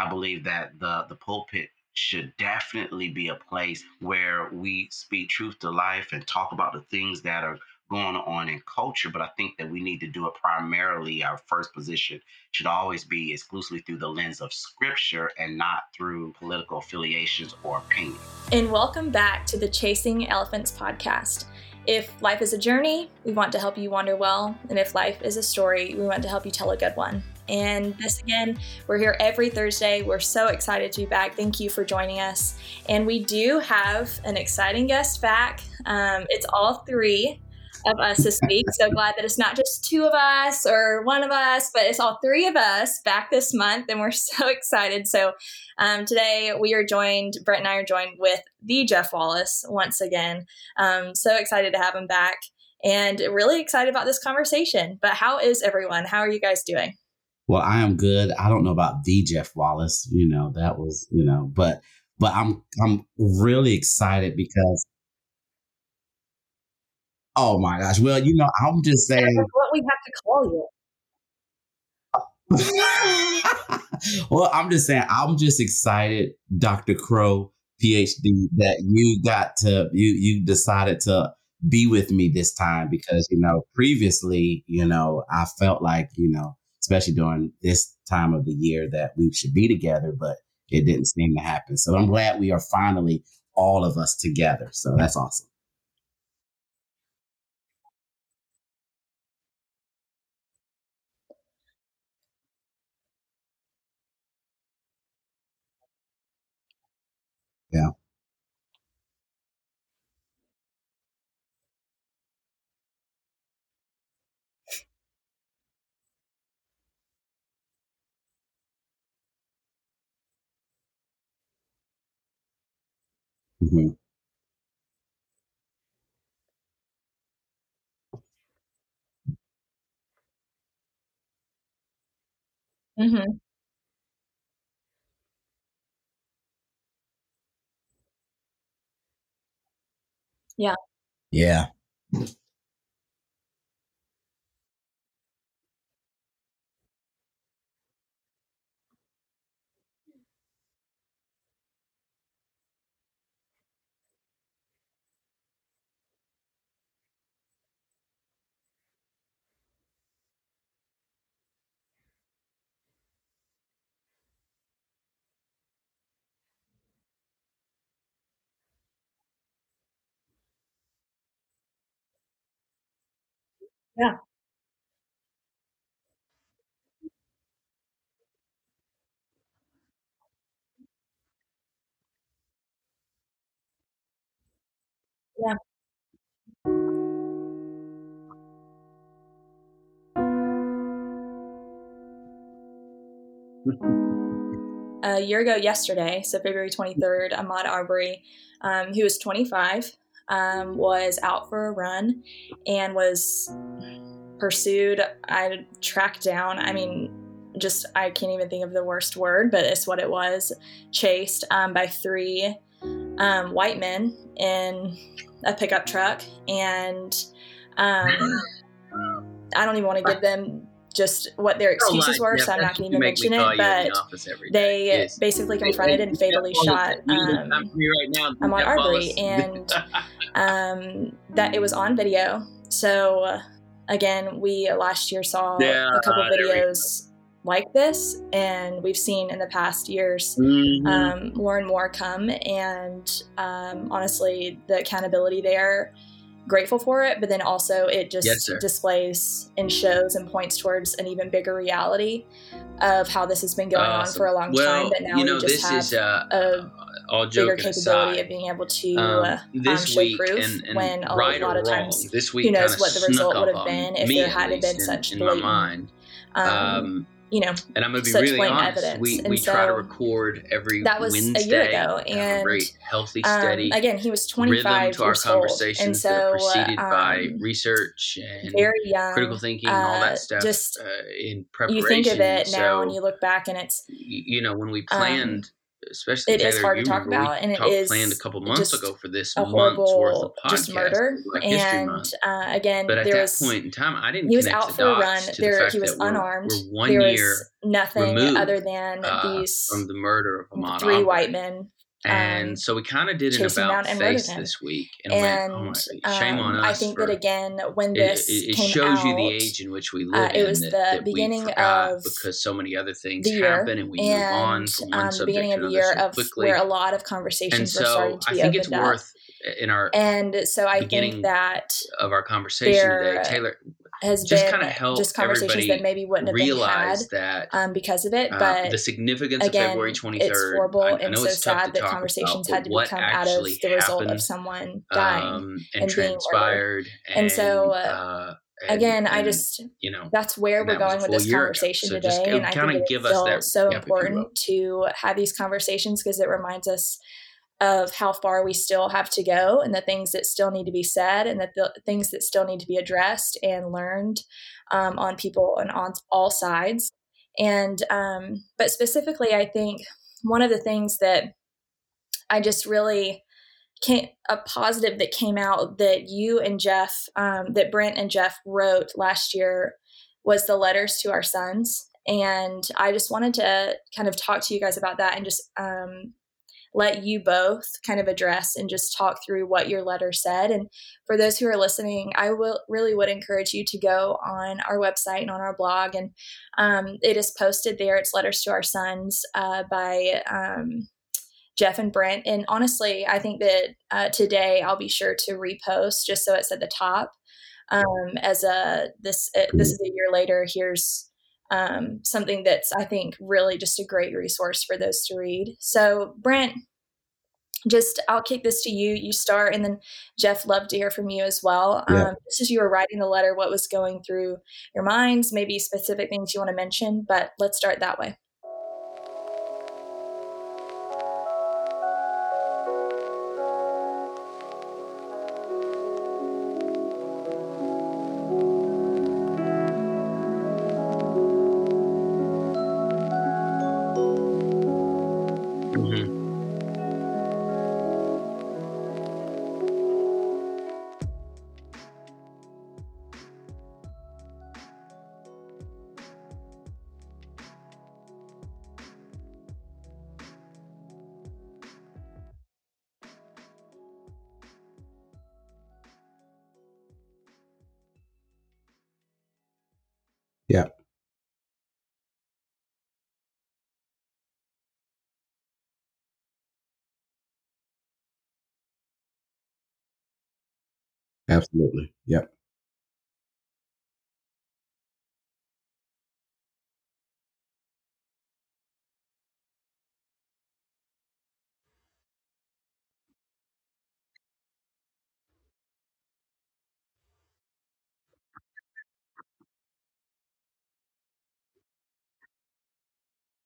I believe that the the pulpit should definitely be a place where we speak truth to life and talk about the things that are going on in culture, but I think that we need to do it primarily. Our first position should always be exclusively through the lens of scripture and not through political affiliations or opinion. And welcome back to the Chasing Elephants podcast. If life is a journey, we want to help you wander well. And if life is a story, we want to help you tell a good one. And this again, we're here every Thursday. We're so excited to be back. Thank you for joining us. And we do have an exciting guest back. Um, it's all three of us this week. So glad that it's not just two of us or one of us, but it's all three of us back this month. And we're so excited. So um, today we are joined, Brent and I are joined with the Jeff Wallace once again. Um, so excited to have him back and really excited about this conversation. But how is everyone? How are you guys doing? Well, I am good. I don't know about the Jeff Wallace, you know, that was, you know, but but I'm I'm really excited because Oh my gosh. Well, you know, I'm just saying. what we have to call you. well, I'm just saying, I'm just excited, Dr. Crow, PhD, that you got to, you, you decided to be with me this time because, you know, previously, you know, I felt like, you know, especially during this time of the year that we should be together, but it didn't seem to happen. So I'm glad we are finally all of us together. So that's awesome. Yeah. Hmm Mm-hmm. Yeah. Yeah. Yeah. Yeah. a year ago yesterday, so February 23rd, Ahmaud Arbery, um, who was 25, um, was out for a run and was pursued. I tracked down, I mean, just, I can't even think of the worst word, but it's what it was chased um, by three um, white men in a pickup truck. And um, I don't even want to give them just what their excuses were, so I'm not going to even mention it. But the they yes. basically confronted and fatally shot um, right Ahmaud Arbery, and um, that it was on video. So again, we last year saw yeah, a couple uh, videos like this, and we've seen in the past years mm-hmm. um, more and more come. And um, honestly, the accountability there grateful for it, but then also it just yes, displays and shows and points towards an even bigger reality of how this has been going awesome. on for a long well, time. But now you know, we just have is, uh, a all bigger capability aside, of being able to um, uh, this um, show week proof and, and when a right lot of wrong, times this week who knows what the result would have been if there hadn't been in, such in my mind. Um, Um, you know, and I'm gonna be really honest. evidence. We, we try to record every that was a year ago, and, very healthy, um, again, he was rhythm 25 to our old, and conversations that so preceded by um, research and very young, critical thinking and all uh, that stuff. just uh, in preparation. you think of it now so, and you look back and it's you know, when we um, planned especially It is Taylor, hard to talk about, and it talked- planned a couple months ago for this a month's worth of podcast, just murder. History And uh, again, But at there that was point in time, I didn't. he was out for a run. to the There he was that we're- unarmed. We're one there year was nothing other than uh, these from the murder of three Arbery. white men. And um, so we kind of did an about and face this week, and, And went, "Oh my, shame on um, us." I think for, that again, when this it, it came shows out, you the age in which we uh, live it in. was that, the that beginning of because so many other things year, happen, and we move on and from one um, the subject beginning of the year so of quickly. where a lot of and conversations were so starting to I be think it's up. worth in our And so I beginning think that of our conversation today, Taylor, has just been kinda help just conversations that maybe wouldn't have been had that um, because of it. uh, But the significance of February 23rd. it's horrible I, I and know so it's sad that conversations about, had to become out of the result of someone dying. um, and, and transpired. And, And so, uh, uh, and- Again, I just you know, that's where we're that going with this conversation So today, just and I think it's still that so recap, if you will. important to have these conversations because it reminds us of how far we still have to go and the things that still need to be said and the things that still need to be addressed and learned um, on people and on all sides. And um, but specifically, I think one of the things that I just really came a positive that came out that you and Jeff, um, that Brent and Jeff wrote last year was the letters to our sons. And I just wanted to kind of talk to you guys about that and just um, let you both kind of address and just talk through what your letter said. And for those who are listening, I will really would encourage you to go on our website and on our blog. And um, it is posted there. It's Letters to Our Sons uh, by um, Jeff and Brent. And honestly, I think that uh, today I'll be sure to repost just so it's at the top. Um, as a this uh, this is a year later. Here's um, something that's I think really just a great resource for those to read. So Brent, just I'll kick this to you. You start, and then Jeff, love to hear from you as well. Yeah. Um, just as you were writing the letter, what was going through your minds? Maybe specific things you want to mention, but let's start that way. Absolutely. Yep.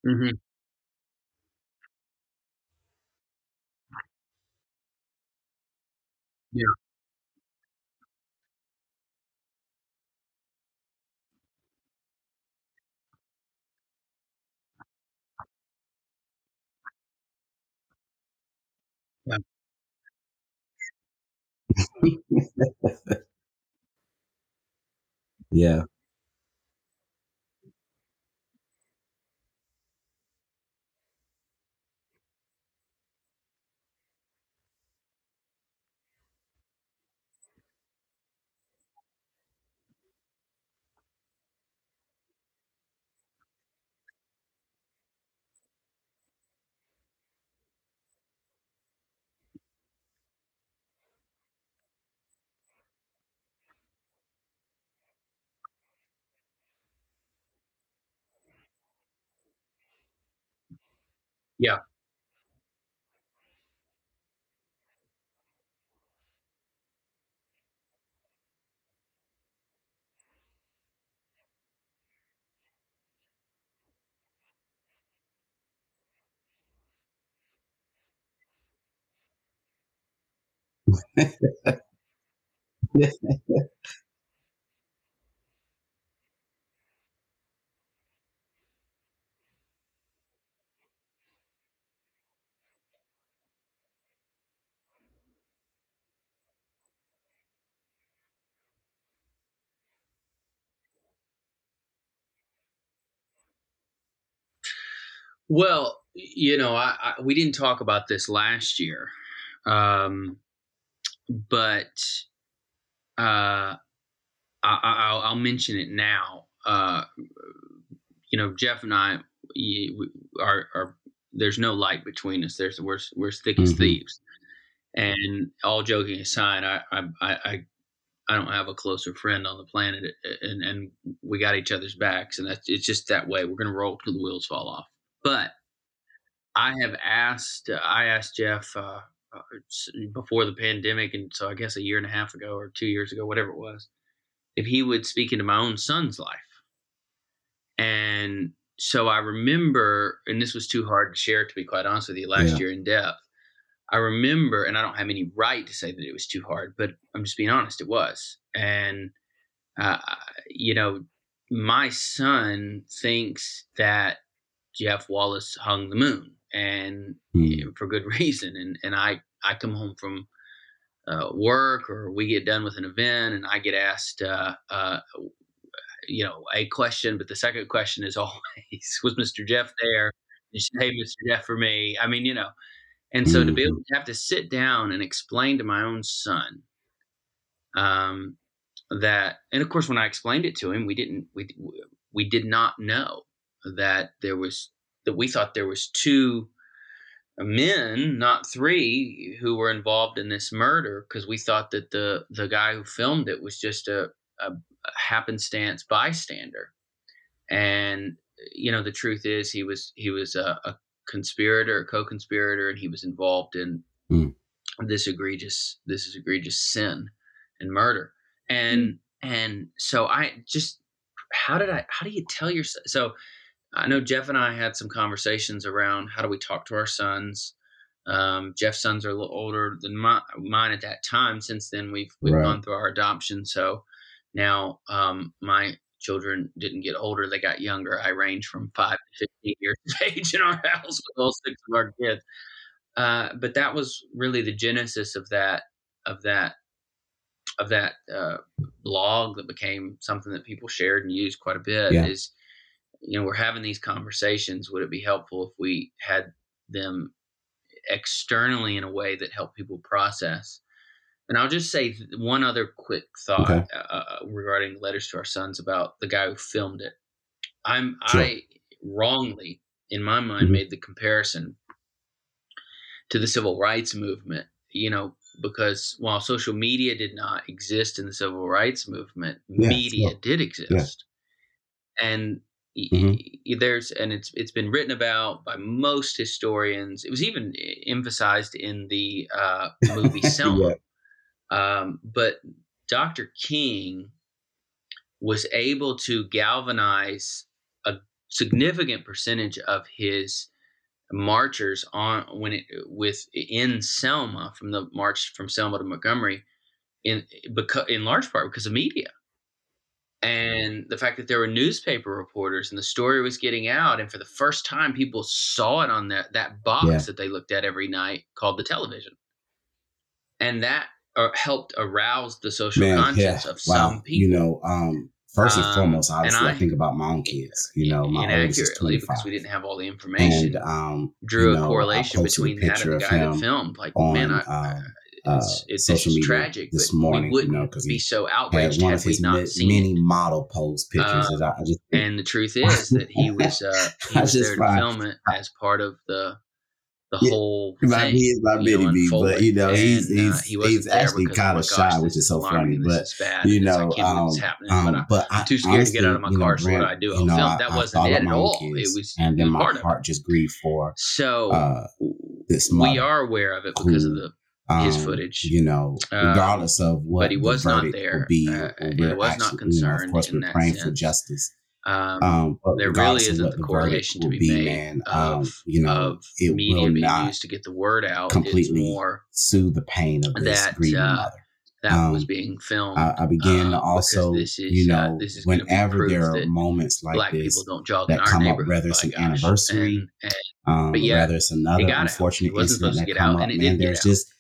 Mhm. Yeah. Yeah. Yeah. Well, you know, I, I, we didn't talk about this last year, um, but uh, I, will mention it now. Uh, you know, Jeff and I are, are, there's no light between us. There's we're we're thick as mm-hmm. thieves. And all joking aside, I, I I I don't have a closer friend on the planet, and and we got each other's backs, and that's it's just that way. We're gonna roll till the wheels fall off. But I have asked, I asked Jeff uh, uh before the pandemic, and so I guess a year and a half ago or two years ago, whatever it was, if he would speak into my own son's life. And so I remember, and this was too hard to share, to be quite honest with you, last yeah. year in depth. I remember, and I don't have any right to say that it was too hard, but I'm just being honest, it was. And, uh, you know, my son thinks that Jeff Wallace hung the moon, and mm. for good reason. And and I I come home from uh, work or we get done with an event, and I get asked, uh, uh, you know, a question, but the second question is always, "Was Mr. Jeff there?" You say, "Hey, Mr. Jeff, for me." I mean, you know, and so mm. to be able hmm. to have to sit down and explain to my own son. Um, that and of course when i explained it to him we didn't we we did not know that there was that we thought there was two men, not three, who were involved in this murder because we thought that the the guy who filmed it was just a, a, happenstance bystander, and you know the truth is he was he was a, a conspirator, a co-conspirator, and he was involved in mm. this egregious this is egregious sin and murder, and mm. and so I just how did I how do you tell yourself so I know Jeff and I had some conversations around how do we talk to our sons. Um, Jeff's sons are a little older than my, mine at that time. Since then, we've we've right. gone through our adoption. So now um, my children didn't get older; they got younger. I range from five to fifteen years of age in our house with all six of our kids. Uh, but that was really the genesis of that of that of that uh, blog that became something that people shared and used quite a bit. Yeah. Is you know we're having these conversations would it be helpful if we had them externally in a way that helped people process and i'll just say one other quick thought okay. Uh, uh, regarding letters to our sons about the guy who filmed it i'm sure. i wrongly in my mind mm-hmm. made the comparison to the civil rights movement you know because while social media did not exist in the civil rights movement yeah, media did exist yeah. and Mm-hmm. There's and it's it's been written about by most historians. It was even emphasized in the uh, movie Selma. yeah. um, but Dr. King was able to galvanize a significant percentage of his marchers on when it with in Selma from the march from Selma to Montgomery in because in large part because of media and the fact that there were newspaper reporters and the story was getting out and for the first time people saw it on that that box yeah. that they looked at every night called the television and that uh, helped arouse the social Man, conscience yeah. of wow. some people you know um, first and um, foremost obviously I, I, think about my own kids you know my inaccurately because we didn't have all the information and um, drew you know, a correlation between that and the guy that filmed like on, man I, uh, it's, it's, social media tragic this morning. We wouldn't you know, because be so outraged had one of his not seen many model pose pictures. Uh, I just, and the truth is that he was uh, he was there to film it as part of the the yeah, whole thing. He is my Betty B, but you know and, he's he's, uh, he he's actually kind of shy, which is so funny. But you know, um, um, but I'm too scared honestly, to get out of my car. Know, so what I do? You know, film. That wasn't it at all. It was and then my heart just grieved for so uh, this. Morning. We are aware of it because of the um, his footage. You know, um, regardless um, of what but he was the not there. Be, uh, he was actually, not concerned. You know, of course, we're praying sense. for justice. Um, um, there really isn't the, the correlation to be, be made man, um, of, you know, of it media will being not used to get the word out. Completely more soothe the pain of this that, grieving uh, mother. That um, was being filmed. I, I began to uh, also, is, you uh, know, uh, whenever there are moments like this that come up, whether it's an gosh. anniversary, and, and, um, yeah, whether it's another unfortunate incident that come up, man, there's just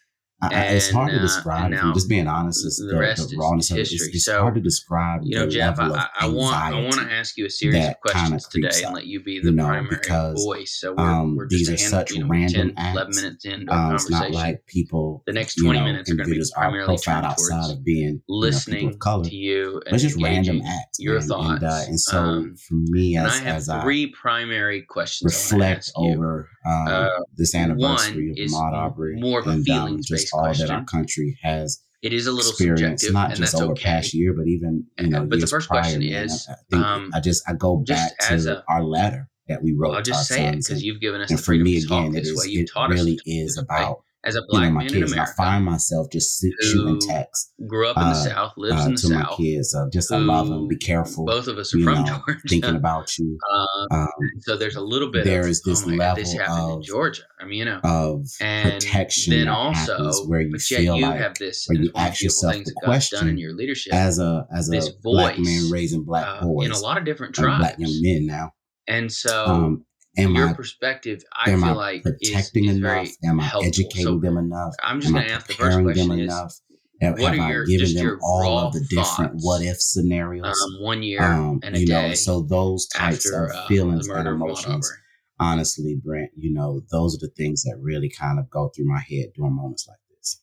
I, it's hard to And, uh, describe. and I'm now just being honest, it's the the, rest the is rawness of it. It's, history. it's So, hard to describe. You know, the Jeff, I, I want I want to ask you a series of questions today and let you be the you know, primary because, voice. So we're, um, we're these are a hand, such you know, random 10, 11 minutes into Um, it's not like people, the next you 20 know, minutes are going to be primarily profiled outside of being you listening of color. to you and it's just random acts, your man. thoughts. And, uh, and so um, for me, as I have three primary questions I want to reflect over um, Uh, this anniversary of is Ahmaud Arbery more of a and um, all that our country has It is a little experienced, subjective, not just over okay. past year, but even you know But the first prior. question man. is, I, think um, I just I go back to a- our letter that we wrote I'll just say it because you've given us and the for me again, it It's is what you it taught really us is about? As a you black know my man in kids. And I America find myself just shooting texts grew up in the uh, South, lives uh, in the to my kids. Uh, just I love them. Be careful. Both of us are from know, Georgia. thinking about you. Um, Um, so there's a little bit there of is this oh my God, this level happened in of- Georgia. I mean, you know, of and protection then also, where you feel you like have this where you it's one of the ask yourself the done in question your leadership as a as a black voice, man raising black uh, boys in a lot of different tribes. black young men now. And so, Um, am your I perspective, I am feel I like is, protecting is enough? very Am I helpful. educating So them enough? I'm just going to ask the first preparing them question: Is enough? Have, what have are I your- given just them your all of the different thoughts, what if scenarios? um, one year Um, and a you day know, so those types after of uh, feelings the and murder of Ahmaud emotions, honestly, Brent, you know, those are the things that really kind of go through my head during moments like this.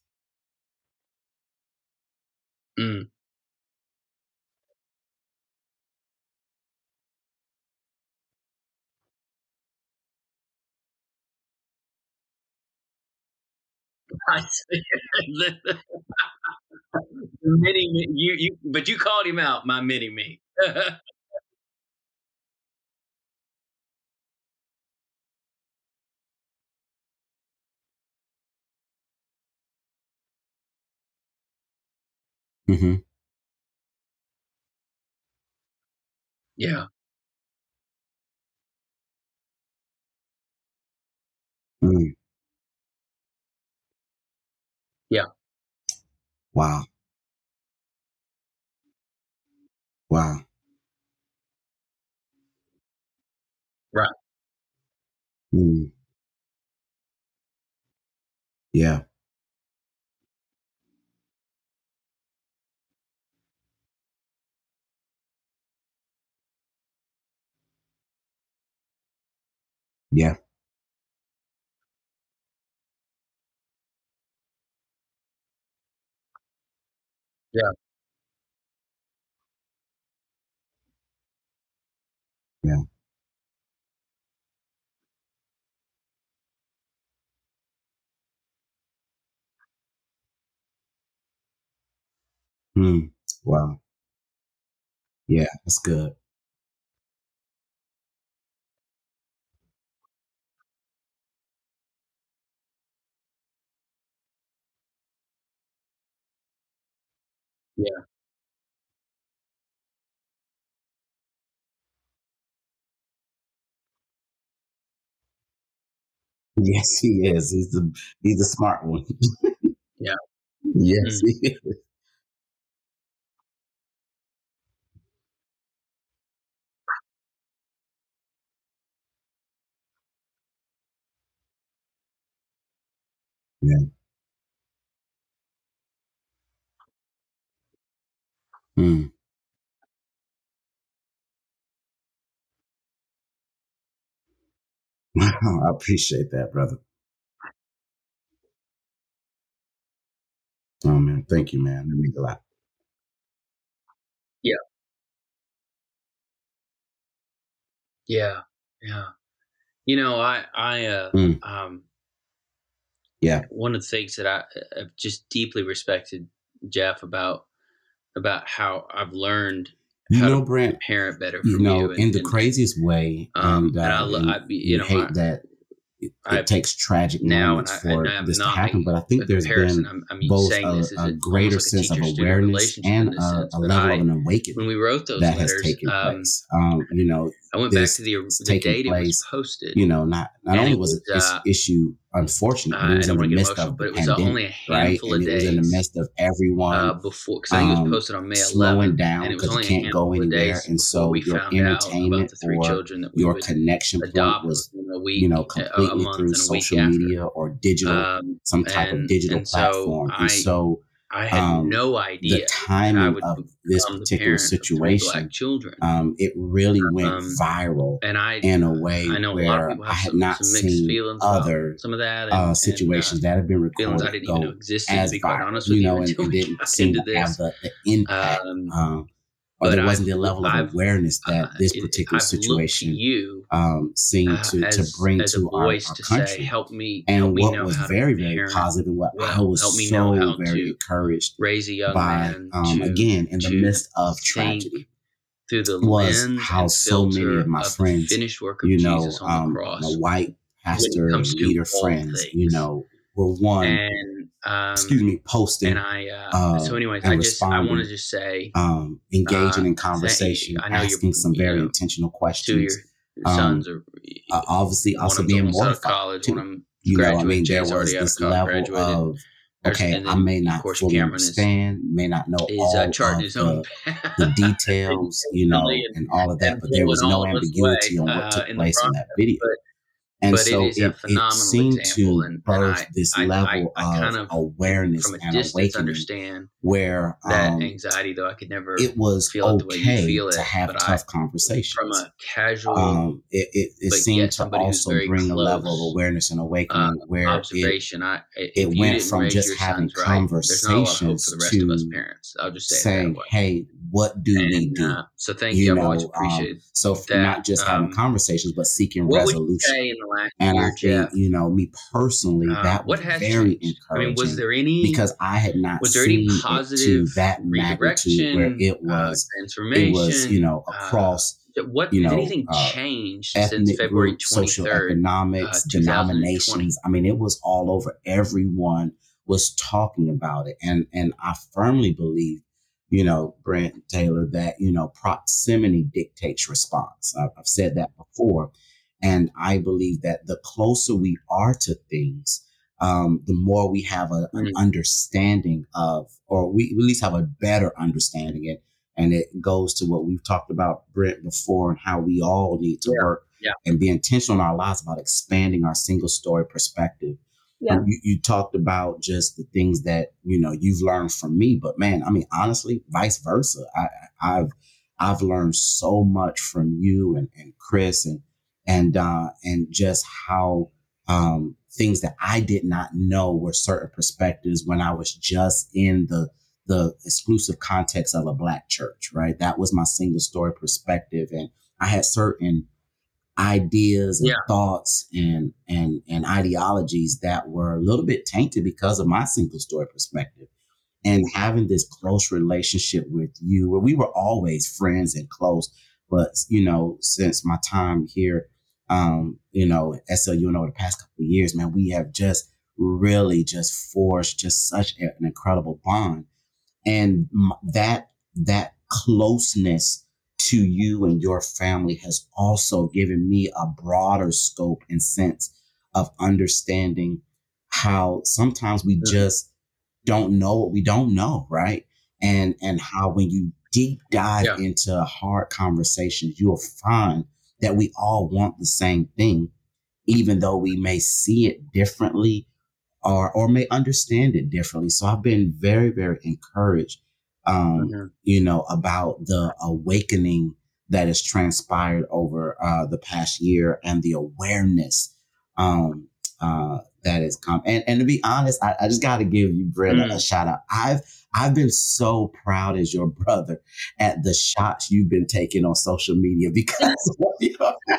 Mm. mini me, you you, but you called him out, my mini me. hmm yeah, Mm. Wow. Wow. Right. Mm. Yeah. Yeah. Yeah. Yeah. Mm. Wow. Yeah, that's good. Yeah. Yes, he is. He's the he's the smart one. Yeah. Yes, Mm. he is. Yeah. Mm. I appreciate that, brother. Oh man, thank you, man. That means a lot. yeah, yeah. Yeah. You know, I I uh, Mm. um Yeah. one of the things that I have just deeply respected Jeff about about how I've learned You how know, to Brent, parent better from you know, you, and, in the and- craziest way, um, and, uh, and I lo- and I you, know, hate I- that it, it takes tragic now, moments I- for I'm this to happen. But I think there's been I'm, I mean, both a, a greater like a sense of awareness and a, a level I- of an awakening when we wrote those that letters, has taken um, place. Um, you know, I went back to the, the date place, it was posted. You know, not not only was, it this uh, issue unfortunate, but it was in the midst of but it was pandemic, only a handful right? of days. It was in the midst of everyone uh, before because I think it was um, posted on May 11th, slowing down because you can't go anywhere, and so your entertainment or your connection point was you know completely through social media or digital, um, some type of digital platform, and so I had um, no idea the timing of this particular situation. children, um, it really went um, viral, and I in a way I know where I had some, not some seen other some of that and, uh, situations and, uh, that have been recorded. I didn't even know existed. To be quite honest with you, know, and, and didn't seem to have the, the impact. Um, or there wasn't the level of I've, awareness that uh, this particular I've situation you, um, seemed uh, to, as, to bring to our, our to country. Say, help me. And help what me was very, very positive and what well, I was so very encouraged raise a young by, man um, to, again, in the midst of tragedy. Through the was how so many of my of friends, finished work of you know, Jesus on um, the cross, my white pastor leader friends, things. you know, were one and um, excuse me, posting. And I, uh, uh, so anyways, I just, I want to just say, um, engaging uh, in conversation, asking some very know, intentional questions. Your, your sons um, are uh, obviously also being mortified. college, too. Of them you know, I mean, there was this level of, okay, then, I may not fully Cameron understand, may not know is, all uh, of the, the, details, you know, and all of that, but there was no ambiguity on what took uh, place in that video. But, and but so it, it, it seemed to and, birth and I, this I, level I, kind of, awareness from a and distance awakening understand where that um, anxiety, though I could never it was feel okay it the way you feel it, to have tough conversations. From a casual, um, it, it, seemed to also bring a level of awareness and awakening uh, where observation. It, I, it went from just having right, conversations to parents. I'll just saying, "Hey, what do and, we do?" Uh, so thank you. know, I much appreciate um, so that, not just having um, conversations, but seeking what resolution. Would you say in the last and year, I think Jeff, you know me personally, uh, that what was very changed? encouraging. I mean, was there any because I had not was there any positive to that magnitude where it uh, was transformation? it was you know uh, across what you did know, anything uh, change ethnic since February groups, twenty social economics, uh, denominations. I mean, it was all over. Everyone was talking about it, and and I firmly believe, you know, Brent Taylor, that you know proximity dictates response. I've, I've said that before, and I believe that the closer we are to things, um, the more we have a, an Mm. understanding of, or we at least have a better understanding. And and it goes to what we've talked about, Brent, before, and how we all need to Yeah, work yeah. and be intentional in our lives about expanding our single story perspective. Yeah. You, you talked about just the things that you know you've learned from me, but man, I mean, honestly, vice versa. I, I've I've learned so much from you and, and Chris and and uh, and just how um, things that I did not know were certain perspectives when I was just in the the exclusive context of a black church, right? That was my single story perspective. And I had certain ideas and Yeah. thoughts and and and ideologies that were a little bit tainted because of my single story perspective. And having this close relationship with you, where we were always friends and close, but you know, since my time here, um, you know, SLU and over the past couple of years, man, we have just really just forged just such an incredible bond and that that closeness to you and your family has also given me a broader scope and sense of understanding how sometimes we Mhm. just don't know what we don't know right and and how when you deep dive Yeah. into hard conversations you'll find that we all want the same thing even though we may see it differently or or may understand it differently. So I've been very, very encouraged, um, Mhm. you know, about the awakening that has transpired over uh, the past year and the awareness um, uh, that has come. And and to be honest, I, I just got to give you, Brent, a- a Mm. shout out. I've I've been so proud as your brother at the shots you've been taking on social media because you know,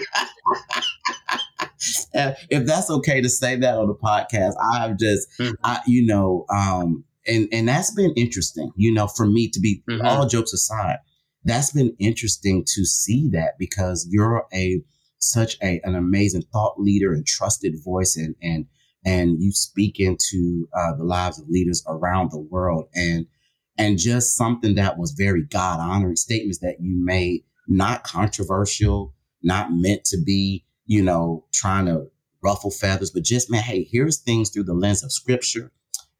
if that's okay to say that on the podcast, I've just, Mhm. I, you know, um, and and that's been interesting, you know, for me to be Mhm. all jokes aside, that's been interesting to see that because you're a such a an amazing thought leader and trusted voice, and and and you speak into uh, the lives of leaders around the world, and and just something that was very God honoring statements that you made, not controversial, not meant to be, you know, trying to ruffle feathers, but just, man, hey, here's things through the lens of scripture.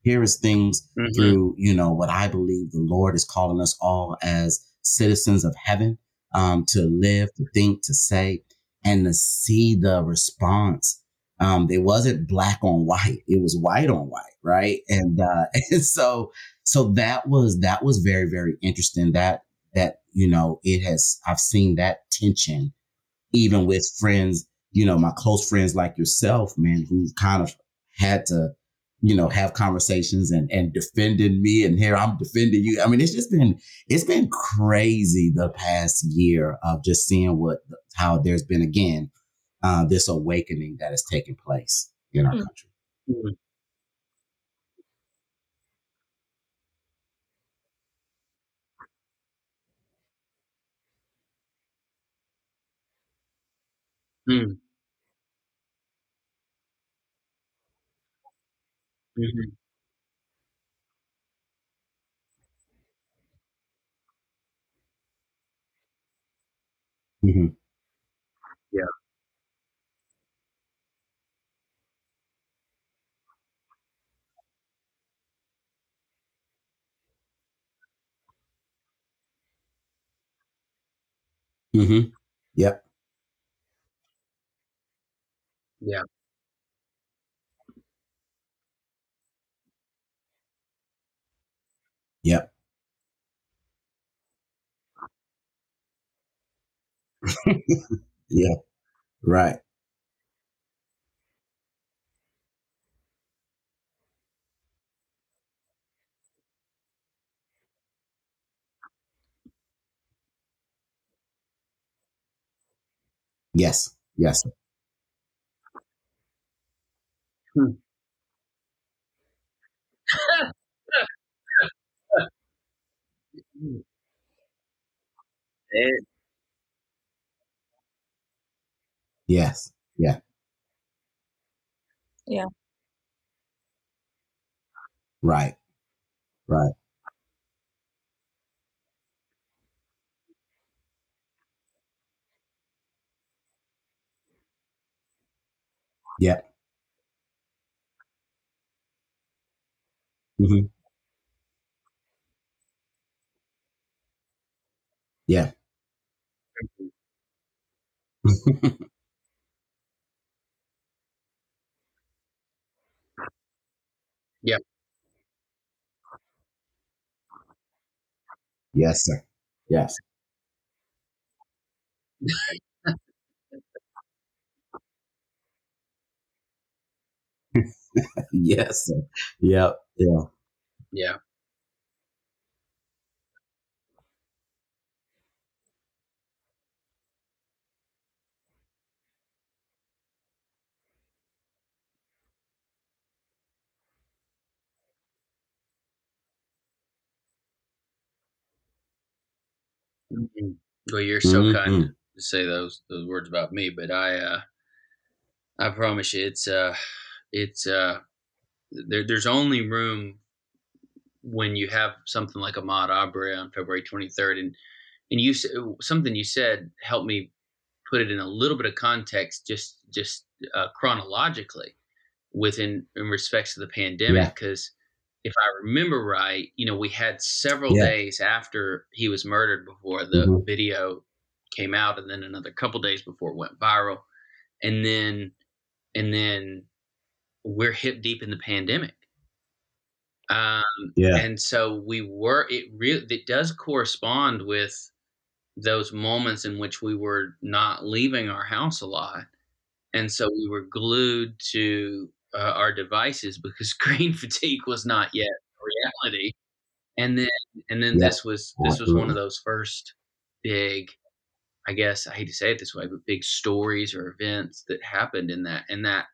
Here is things mm-hmm. through, you know, what I believe the Lord is calling us all as citizens of heaven um, to live, to think, to say, and to see the response. Um, it wasn't black on white; it was white on white, right? And uh, and so so that was that was very very interesting. That that you know it has I've seen that tension even with friends, you know, my close friends like yourself, man, who've kind of had to, you know, have conversations and and defending me, and here I'm defending you. I mean, it's just been it's been crazy the past year of just seeing what how there's been again uh, this awakening that has taken place in our mm-hmm. country. Mm-hmm. Mm. Mhm. Mhm. Yeah. Mhm. Yep. Yeah. Yep. Yeah. Right. Yes. Yes. Hmm. It Yes. Yeah. Yeah. Right. Right. Yep. Mhm. Yeah. Yep. Yes, sir. Yes. Yes, sir. Yep. Yeah. Yeah. Mhm. Well, you're so kind Mhm. to say those those words about me, but I uh I promise you it's uh it's uh there there's only room when you have something like a Ahmaud Arbery on February 23rd and and you something you said helped me put it in a little bit of context just just uh, chronologically within in respects to the pandemic Yeah. If I remember right, you know, we had several Yeah. days after he was murdered before the Mhm. video came out, and then another couple days before it went viral, and then and then we're hip deep in the pandemic. Um, Yeah. and so we were. It really it does correspond with those moments in which we were not leaving our house a lot, and so we were glued to uh, our devices because screen fatigue was not yet a reality. And then and then Yeah. this was this was one of those first big I guess I hate to say it this way, but big stories or events that happened in that and that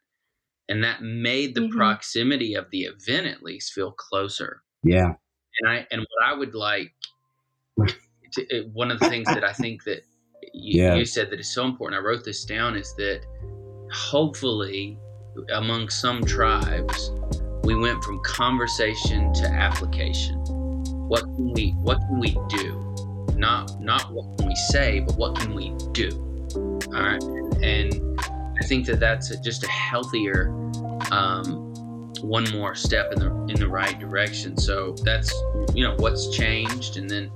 and that made the Mhm. proximity of the event at least feel closer. Yeah. And I and what I would like to, one of the things that I think that you, Yeah. you said that is so important. I wrote this down is that hopefully among some tribes we went from conversation to application. What can we what can we do? Not not what can we say, but what can we do? All right, and I think that that's just a healthier, um, one more step in the in the right direction. So that's you know what's changed, and then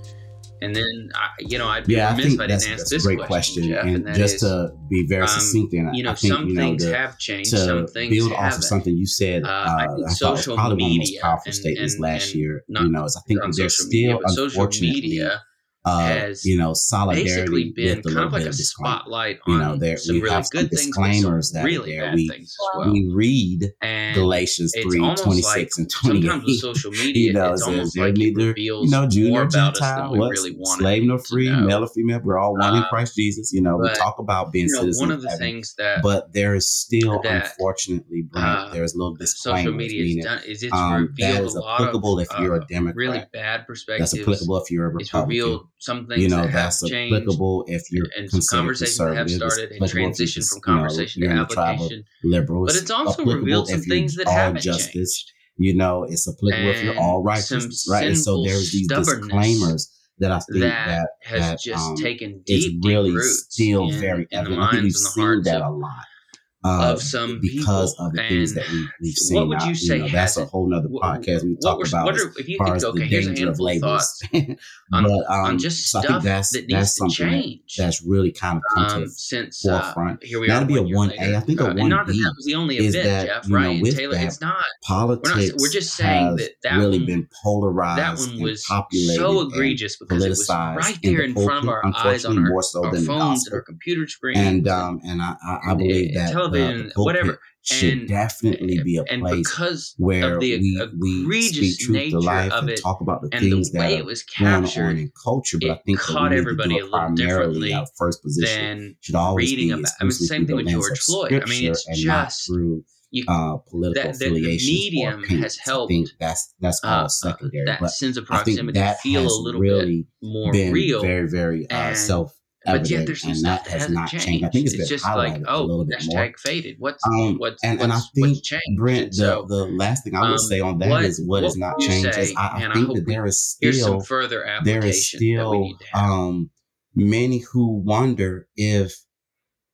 and then, I, you know, I'd be yeah, I remiss think if I that's, didn't ask this great question, question. Jeff, and and just is, to be very um, succinct, and you know, I think some you know things the, have changed, to some things build off of something you said. Uh, Uh, I I, thought was social probably one of the most powerful and- statements and- last year. You know, is I think there's still, media, but social unfortunately, media uh, has you know, basically solidarity been with a kind little of like a disclaimer. spotlight You know, there some we really have good things, disclaimers that really there. We things Wow. as well. we read And Galatians it's 3, almost 26 like and 28. sometimes with social media, you know, it's almost like neither, reveals you know, nor Gentile, what, really slave nor free, male or female. We're all one in Uh, Christ Jesus. You know, we talk about being You know, citizens one of the heaven. things that But there is still, that, unfortunately, uh, there's little social media meaning done is it's um, that is applicable of if you're uh, a Democrat. really bad perspective that's applicable if you're a Republican. Some things You know, that have that's changed applicable if you're and some conversations that have conservative. It's started and transitioned from you conversation to the tribe of application. liberals. But it's also revealed some things that all haven't justice. changed. You know, it's applicable if you're And all righteous, right? And so there's these disclaimers that I think that, that has that, just um, taken deep, deep really roots still in, very in the evident. I think we've minds and the hearts that a lot. Uh, of some because people. of the things And that we, we've what seen. would Now, you say know, that's a whole nother podcast we talk about what are, if you think, okay, the here's a handful of thoughts on, but um, on just so stuff that's that needs to that, change. that's really kind of come to um, the since uh, forefront. here we That'd are. be a one A. I 1A. later. I think a Uh, and not that 1B that was the only event, that, Jeff. you know, Right? With Taylor, that, it's not. Politics We're not. We're just saying that that really one, been polarized that one was so egregious because it was right there in front of our eyes on our, more so our than the phones and our computer screens And um, and I, believe that television, the whatever. should And definitely be a place because where of the we, we egregious speak truth nature to life of and talk about the and the things that it was on captured, in culture. But I think caught everybody a little differently Our first position than should always reading be about. I mean, the same thing with George Floyd. I mean, it's just through you, uh, political that, that the medium has I think that's that's all uh, uh, secondary. that but sense of I think proximity that feel a little bit really more been real. very, very uh, and self but yet there's and that that has hasn't changed. changed. I think it's just like, highlighted a oh, little bit hashtag more. faded. What's Um, what's and, what's I think changed? Brent, And the, so, the last thing I would um, say on that what is what what is not changed is say? I, I I think that there is still further there is still need to have. um many who wonder if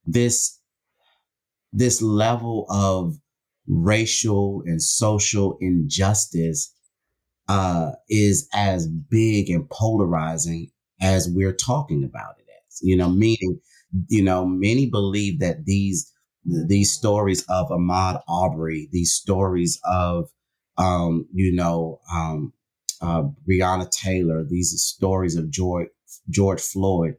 this this level of racial and social injustice uh is as big and polarizing as we're talking about it you know meaning you know many believe that these these stories of Ahmaud Arbery, these stories of um you know um uh Breonna Taylor these stories of George George Floyd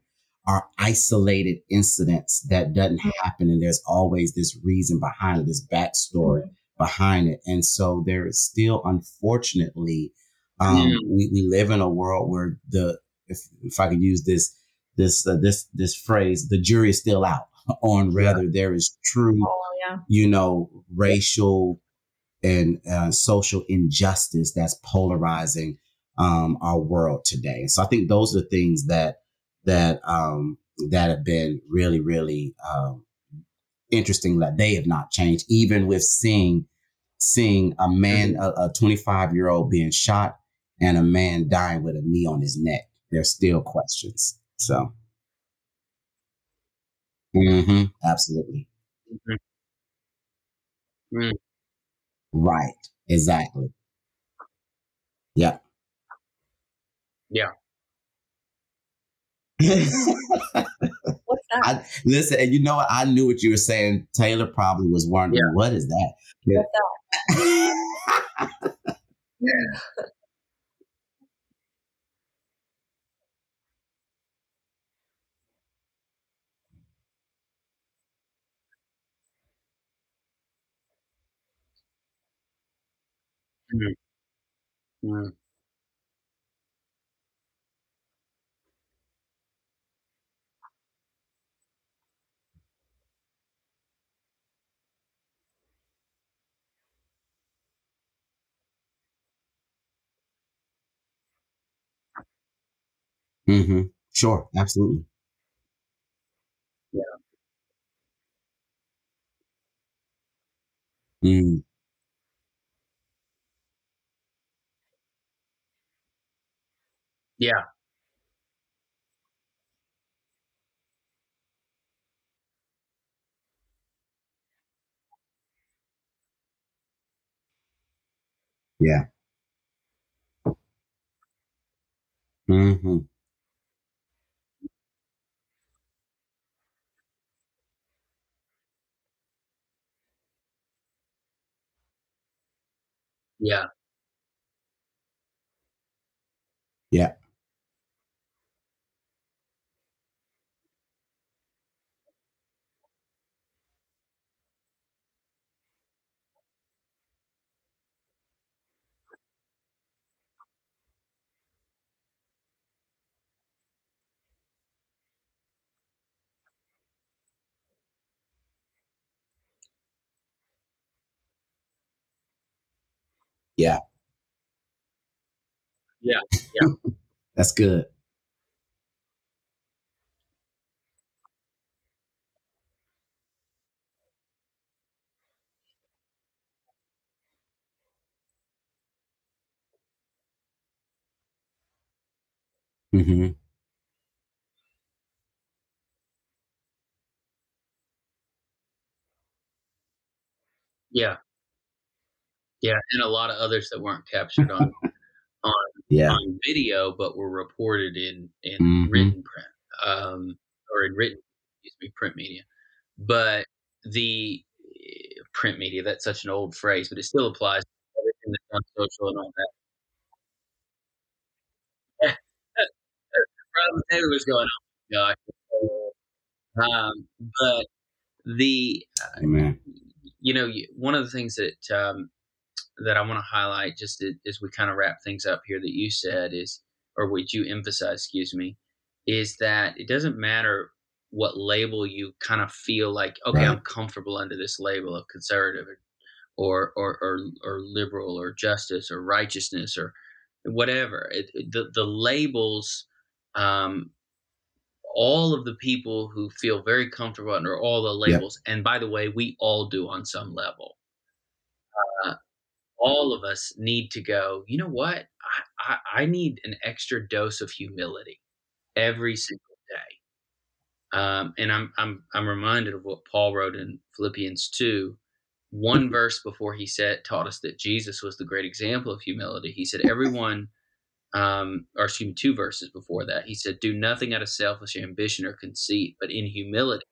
are isolated incidents that doesn't happen and there's always this reason behind it this backstory behind it. And so there is still unfortunately um Mm. we, we live in a world where the if, if i could use this this uh, this this phrase the jury is still out on whether there is true Oh yeah. you know racial and uh, social injustice that's polarizing um our world today. So i think those are the things that that um that have been really really um interesting that they have not changed even with seeing seeing a man a 25 year old being shot and a man dying with a knee on his neck. There's still questions so hmm absolutely Mm. right exactly yeah Yeah. What's that? I, listen, and you know what? I knew what you were saying. Taylor probably was wondering, what is that? What's that? Mm. hmm Sure, absolutely. Yeah. Mm, Yeah. Yeah. Mhm. Yeah. Yeah. Yeah. Yeah. Yeah. That's good. Mm-hmm. Yeah. Yeah, and a lot of others that weren't captured on on Yeah. on video, but were reported in in Mhm. written print, um, or in written, excuse me, print media. But the eh, print media, that's such an old phrase, but it still applies to everything that's on social and all that. Taylor was going on. Gosh. Um, but the Amen. you know, one of the things that um, that I want to highlight, just as, as we kind of wrap things up here, that you said is, or what you emphasize, excuse me, is that it doesn't matter what label you kind of feel like. Okay, I'm comfortable under this label of conservative, or or or or liberal, or justice, or righteousness, or whatever. It, it- the the labels. Um, all of the people who feel very comfortable under all the Yep. labels, and by the way, we all do on some level. Uh, all of us need to go. You know what? I, I, I need an extra dose of humility every single day. Um, and I'm I'm I'm reminded of what Paul wrote in Philippians two, one verse before he said taught us that Jesus was the great example of humility. He said, "Everyone." um, or excuse me, two verses before that, he said, Do nothing out of selfish ambition or conceit, but in humility,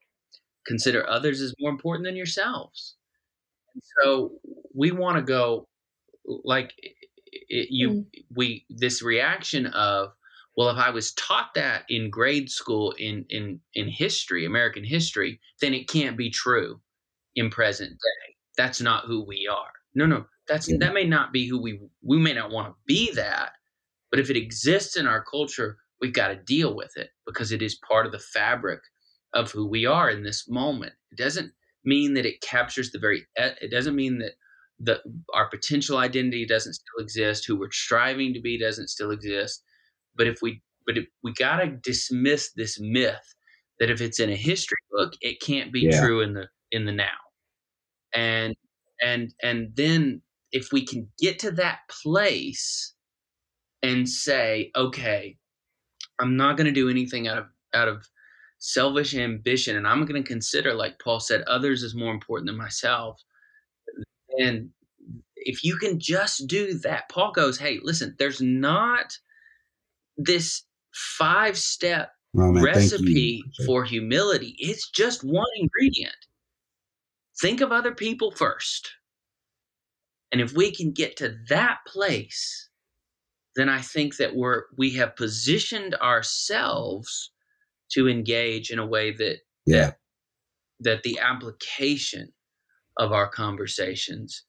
consider others as more important than yourselves. And so we want to go like it, it, you, Mm. we, this reaction of, well, if I was taught that in grade school in, in, in history, American history, then it can't be true in present day. That's not who we are. No, no, that's, that may not be who we, we may not want to be that, but if it exists in our culture, we've got to deal with it because it is part of the fabric of who we are in this moment. It doesn't mean that it captures the very. It doesn't mean that the our potential identity doesn't still exist. Who we're striving to be doesn't still exist. But if we, but if we got to dismiss this myth that if it's in a history book, it can't be Yeah. true in the in the now. And and and then if we can get to that place and say, okay, I'm not going to do anything out of out of selfish ambition, and I'm going to consider, like Paul said, others is more important than myself. And if you can just do that, Paul goes, hey, listen, there's not this five step recipe for humility. It's just one ingredient. Think of other people first. And if we can get to that place, then I think that we're we have positioned ourselves to engage in a way that Yeah. that the application of our conversations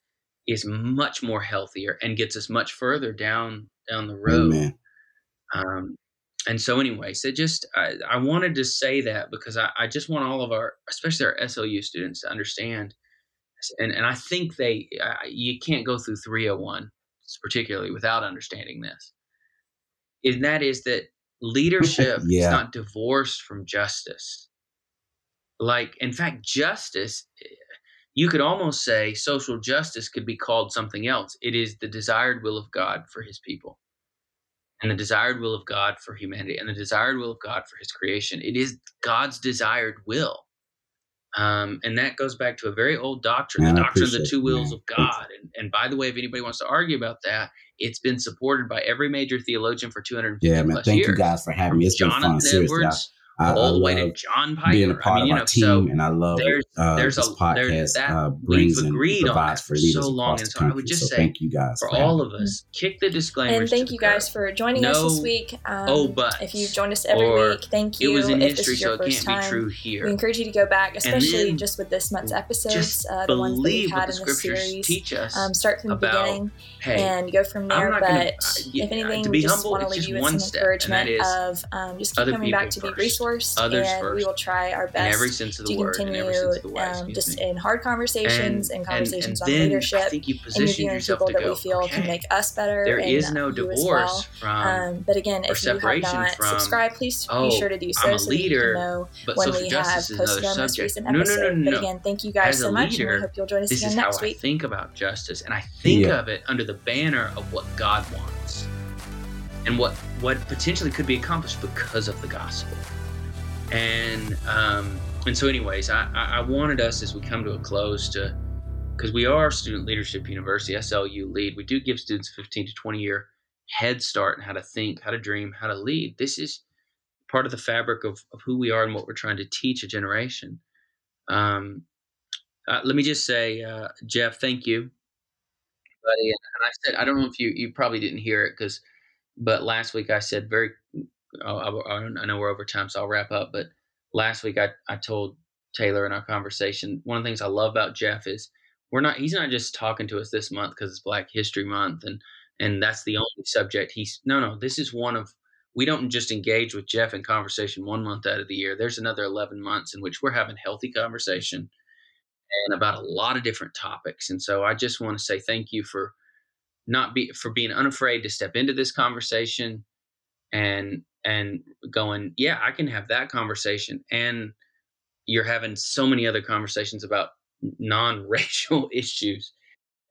is much more healthier and gets us much further down down the road. Um, and so, anyway, so just I, I wanted to say that because I, I just want all of our, especially our SLU students, to understand, and and I think they uh, you can't go through 301 particularly without understanding this. And that is that leadership is not divorced from justice. Like, in fact, justice, you could almost say social justice could be called something else. It is the desired will of God for his people and the desired will of God for humanity and the desired will of God for his creation. It is God's desired will Um, and that goes back to a very old doctrine, Man, the doctrine of the two wills man. of God. And, and by the way, if anybody wants to argue about that, it's been supported by every major theologian for 250 Yeah, man. plus Thank years. you guys for having me. It's been Jonathan fun. Seriously, Edwards, I, I all the way to love John Piper. being a part I mean, of our know, team, so and I love there's uh, there's this a podcast there's that uh, brings and agreed on provides that for for leaders so long, across and the so I country. would just so say thank you guys for for all of us, kick the disclaimers. And to thank the you guys curb. for joining us this week. Um, oh, but if you've joined us every week, thank you. It was in if this history, so it can't be time, true we encourage you to go back, especially then just with this month's episodes, uh, the ones that we've had in the series. teach us Um, start from the beginning and go from there. But if anything, we just want to leave you with some step, and that encouragement of um, just keep coming back to be be first. Others and we first. will try our in best every sense of the to word, in continue every sense of the way, um, just me. in hard conversations and, conversations and on then leadership I think you position interviewing yourself people to that we feel okay, can make us better. there and is no you as divorce well. from Um, but again, if you have not from, subscribed, please oh, be sure to do so I'm a so you leader, can know but when social we have justice is posted another our most subject. recent No, no, episode. no, no, But again, thank you guys As a so much, and we hope you'll join us again is how next I week. think about justice, and I think of it under the banner of what God wants and what what potentially could be accomplished because of the gospel. And um, and so, anyways, I, I wanted us as we come to a close to because we are Student Leadership University, SLU lead. We do give students 15 to 20 year head start in how to think, how to dream, how to lead. This is part of the fabric of, of who we are and what we're trying to teach a generation. Um, uh, let me just say, uh, Jeff, thank you, buddy. And, and I said, I don't know if you you probably didn't hear it because, but last week I said very. Oh, I, I know we're over time, so I'll wrap up. But last week I I told Taylor in our conversation one of the things I love about Jeff is we're not he's not just talking to us this month because it's Black History Month and and that's the only subject he's no no this is one of we don't just engage with Jeff in conversation one month out of the year. There's another 11 months in which we're having healthy conversation and about a lot of different topics. And so I just want to say thank you for not be for being unafraid to step into this conversation and and going, yeah, I can have that conversation. And you're having so many other conversations about non-racial issues.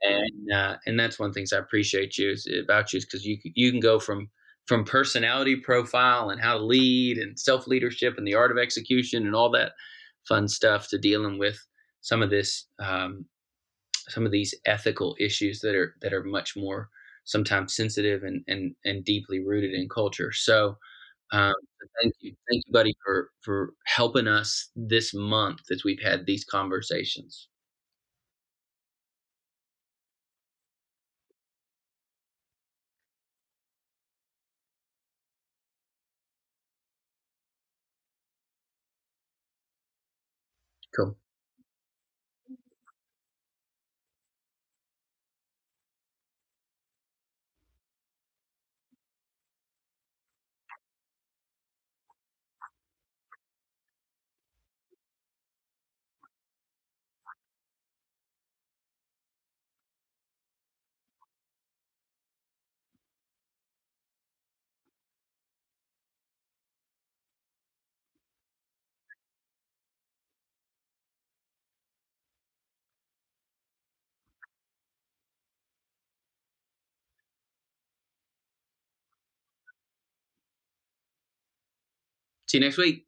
And uh, and that's one of the things I appreciate you is about you is because you you can go from from personality profile and how to lead and self leadership and the art of execution and all that fun stuff to dealing with some of this um, some of these ethical issues that are that are much more sometimes sensitive and and and deeply rooted in culture. So um, thank you, thank you, buddy, for for helping us this month as we've had these conversations. Cool. See you next week.